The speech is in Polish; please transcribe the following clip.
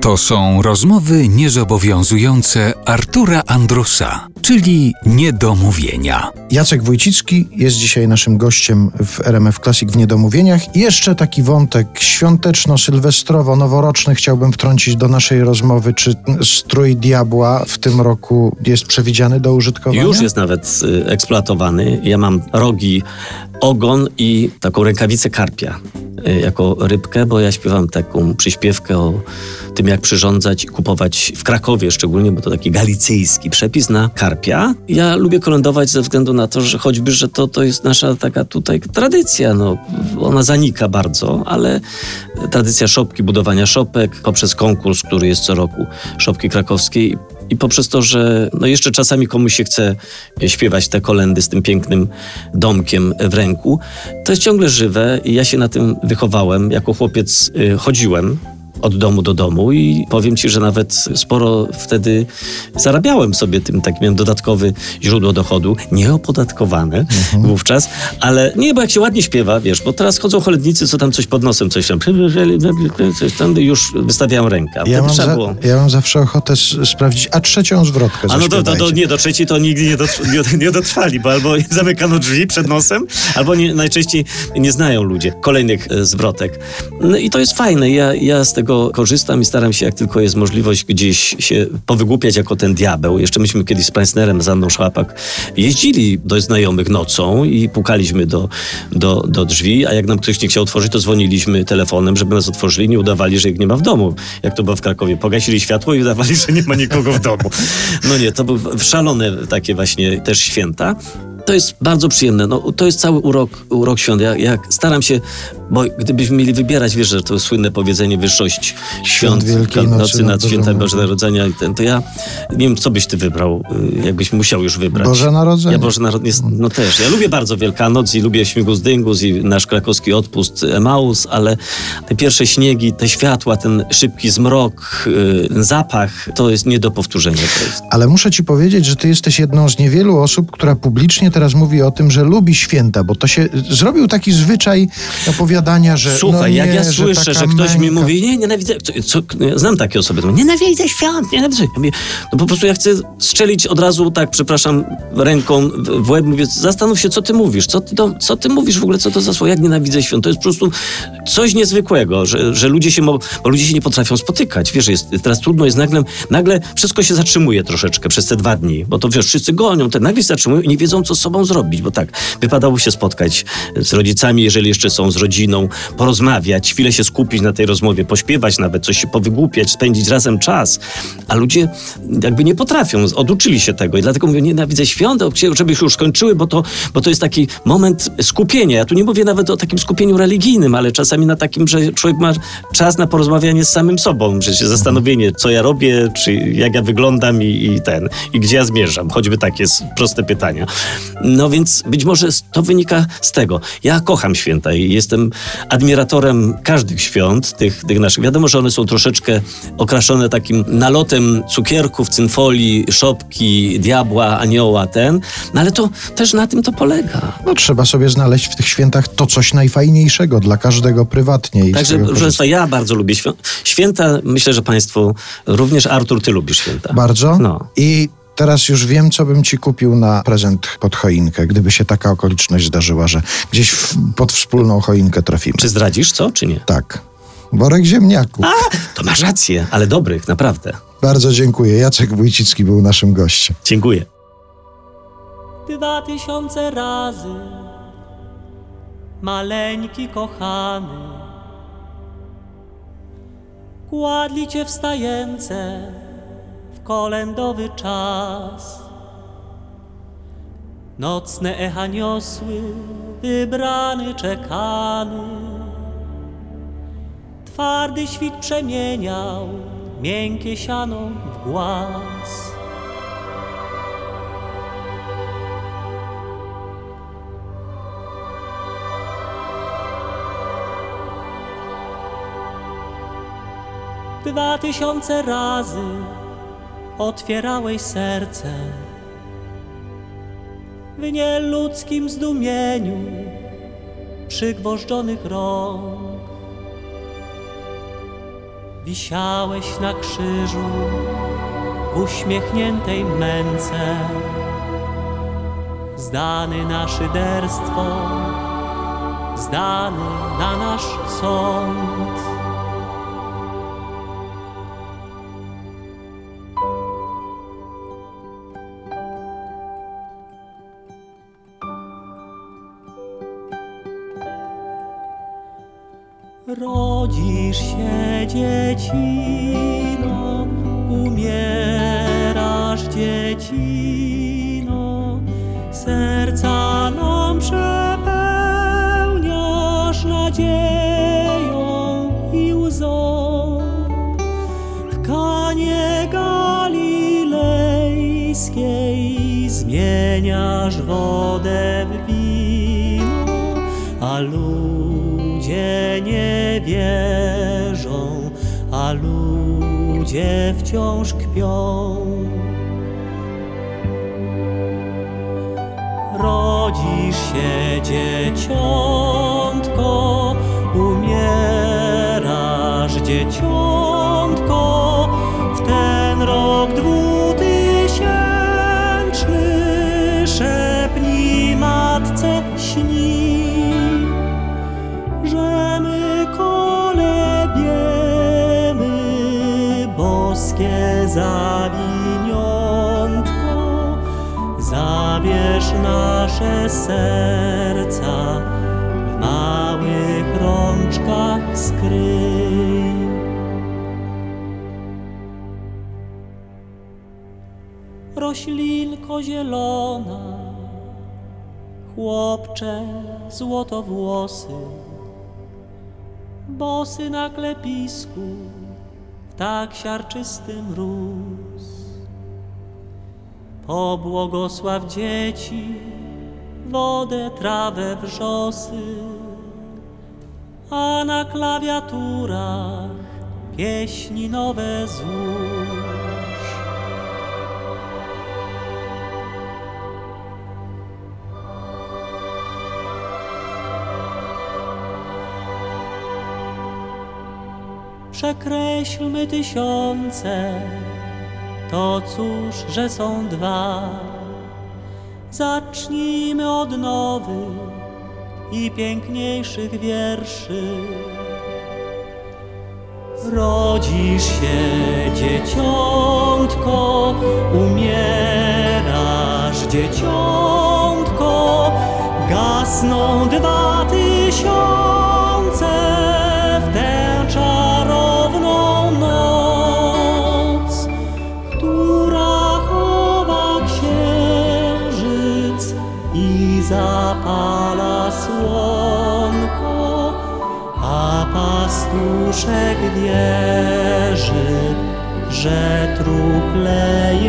To są rozmowy niezobowiązujące Artura Andrusa, czyli niedomówienia. Jacek Wójcicki jest dzisiaj naszym gościem w RMF Classic w Niedomówieniach. I jeszcze taki wątek świąteczno-sylwestrowo-noworoczny chciałbym wtrącić do naszej rozmowy. Czy strój diabła w tym roku jest przewidziany do użytkowania? Już jest nawet y, eksploatowany. Ja mam rogi, ogon i taką rękawicę karpia y, jako rybkę, bo ja śpiewam taką przyśpiewkę o tym, jak przyrządzać i kupować w Krakowie szczególnie, bo to taki galicyjski przepis na karpia. Ja lubię kolędować ze względu na to, że choćby, że to, to jest nasza taka tutaj tradycja, no, ona zanika bardzo, ale tradycja szopki, budowania szopek poprzez konkurs, który jest co roku, szopki krakowskiej i poprzez to, że no jeszcze czasami komuś się chce śpiewać te kolendy z tym pięknym domkiem w ręku, to jest ciągle żywe i ja się na tym wychowałem. Jako chłopiec y, chodziłem od domu do domu i powiem ci, że nawet sporo wtedy zarabiałem sobie tym, tak miałem dodatkowe źródło dochodu, nieopodatkowane mhm. wówczas, ale nie, bo jak się ładnie śpiewa, wiesz, bo teraz chodzą cholednicy, co tam coś pod nosem, coś tam, coś tam już wystawiałem rękę. Ja mam, za, ja mam zawsze ochotę sprawdzić, a trzecią zwrotkę A no to, to, to, nie, do trzeciej to nigdy nie, dotr nie, nie dotrwali, bo albo zamykano drzwi przed nosem, albo nie, najczęściej nie znają ludzie kolejnych e, zwrotek. No i to jest fajne, ja, ja z tego korzystam i staram się, jak tylko jest możliwość, gdzieś się powygłupiać jako ten diabeł. Jeszcze myśmy kiedyś z Państnerem, z Anną Szłapak jeździli do znajomych nocą i pukaliśmy do, do, do drzwi, a jak nam ktoś nie chciał otworzyć, to dzwoniliśmy telefonem, żeby nas otworzyli, nie udawali, że ich nie ma w domu. Jak to było w Krakowie. Pogasili światło i udawali, że nie ma nikogo w domu. No nie, to były szalone takie właśnie też święta to jest bardzo przyjemne. No, to jest cały urok, urok świąt. Ja, jak staram się, bo gdybyśmy mieli wybierać, wiesz, że to słynne powiedzenie wyższość świąt, Wielkiej nocy nad świętem Bożego Narodzenia, to ja nie wiem, co byś ty wybrał, y, jakbyś musiał już wybrać. Boże Narodzenie. Ja Boże Narodzenie, no też. Ja lubię bardzo Wielkanoc i lubię Śmigus Dyngus i nasz krakowski odpust Emaus, ale te pierwsze śniegi, te światła, ten szybki zmrok, y, ten zapach, to jest nie do powtórzenia. Ale muszę ci powiedzieć, że ty jesteś jedną z niewielu osób, która publicznie teraz mówi o tym, że lubi święta, bo to się zrobił taki zwyczaj opowiadania, że. Słuchaj, no nie, jak ja słyszę, że, ktoś męka... mi mówi, nie, nienawidzę. Co, znam takie osoby, to nienawidzę świąt, nienawidzę. Ja mówię, no po prostu ja chcę strzelić od razu, tak, przepraszam, ręką w łeb, mówię, zastanów się, co ty mówisz, co ty, to, co ty mówisz w ogóle, co to za słowo, jak nienawidzę świąt. To jest po prostu coś niezwykłego, że, że ludzie się, bo ludzie się nie potrafią spotykać. Wiesz, jest, teraz trudno jest nagle, nagle wszystko się zatrzymuje troszeczkę przez te dwa dni, bo to wiesz, wszyscy gonią, te nagle się zatrzymują i nie wiedzą, co z sobą zrobić, bo tak, wypadało się spotkać z rodzicami, jeżeli jeszcze są z rodziną, porozmawiać, chwilę się skupić na tej rozmowie, pośpiewać nawet, coś się powygłupiać, spędzić razem czas. A ludzie jakby nie potrafią, oduczyli się tego i dlatego mówią, nienawidzę świąt, żeby się już skończyły, bo to, bo to jest taki moment skupienia. Ja tu nie mówię nawet o takim skupieniu religijnym, ale czasami na takim, że człowiek ma czas na porozmawianie z samym sobą, że się zastanowienie, co ja robię, czy jak ja wyglądam i, i ten, i gdzie ja zmierzam. Choćby takie proste pytania. No więc być może to wynika z tego. Ja kocham święta i jestem admiratorem każdych świąt, tych, tych naszych. Wiadomo, że one są troszeczkę okraszone takim nalotem cukierków, cynfoli, szopki, diabła, anioła, ten, no ale to też na tym to polega. No trzeba sobie znaleźć w tych świętach to coś najfajniejszego dla każdego prywatnie. Także, proszę Państwa, ja bardzo lubię święta. Myślę, że Państwo również, Artur, Ty lubisz święta. Bardzo. No. I Teraz już wiem, co bym ci kupił na prezent pod choinkę, gdyby się taka okoliczność zdarzyła, że gdzieś w, pod wspólną choinkę trafimy. Czy zdradzisz co, czy nie? Tak. Worek ziemniaków. A, to masz rację, ale dobrych, naprawdę. Bardzo dziękuję. Jacek Wójcicki był naszym gościem. Dziękuję. Dwa tysiące razy, maleńki kochany, kładli cię w stajence kolędowy czas. Nocne echa niosły, wybrany czekany. Twardy świt przemieniał miękkie siano w głaz. Dwa tysiące razy otwierałeś serce w nieludzkim zdumieniu przygwożdżonych rąk. Wisiałeś na krzyżu w uśmiechniętej męce, zdany na szyderstwo, zdany na nasz sąd. Rodzisz się dziecino, umierasz dziecino, serca nam przepełniasz nadzieją i łzą. W Kanie Galilejskiej zmieniasz wodę w wino, a ludzie wierzą, a ludzie wciąż kpią. Rodzisz się dzieciątko, boskie zawiniątko. Zabierz nasze serca w małych rączkach skryj. Roślinko zielona, chłopcze złotowłosy, bosy na klepisku, tak siarczystym rósł. Pobłogosław dzieci, wodę, trawę, wrzosy, a na klawiaturach pieśni nowe złóż. Przekreślmy tysiące, to cóż, że są dwa. Zacznijmy od nowych i piękniejszych wierszy. Rodzisz się dzieciątko, pastuszek wierzy, że truchleje.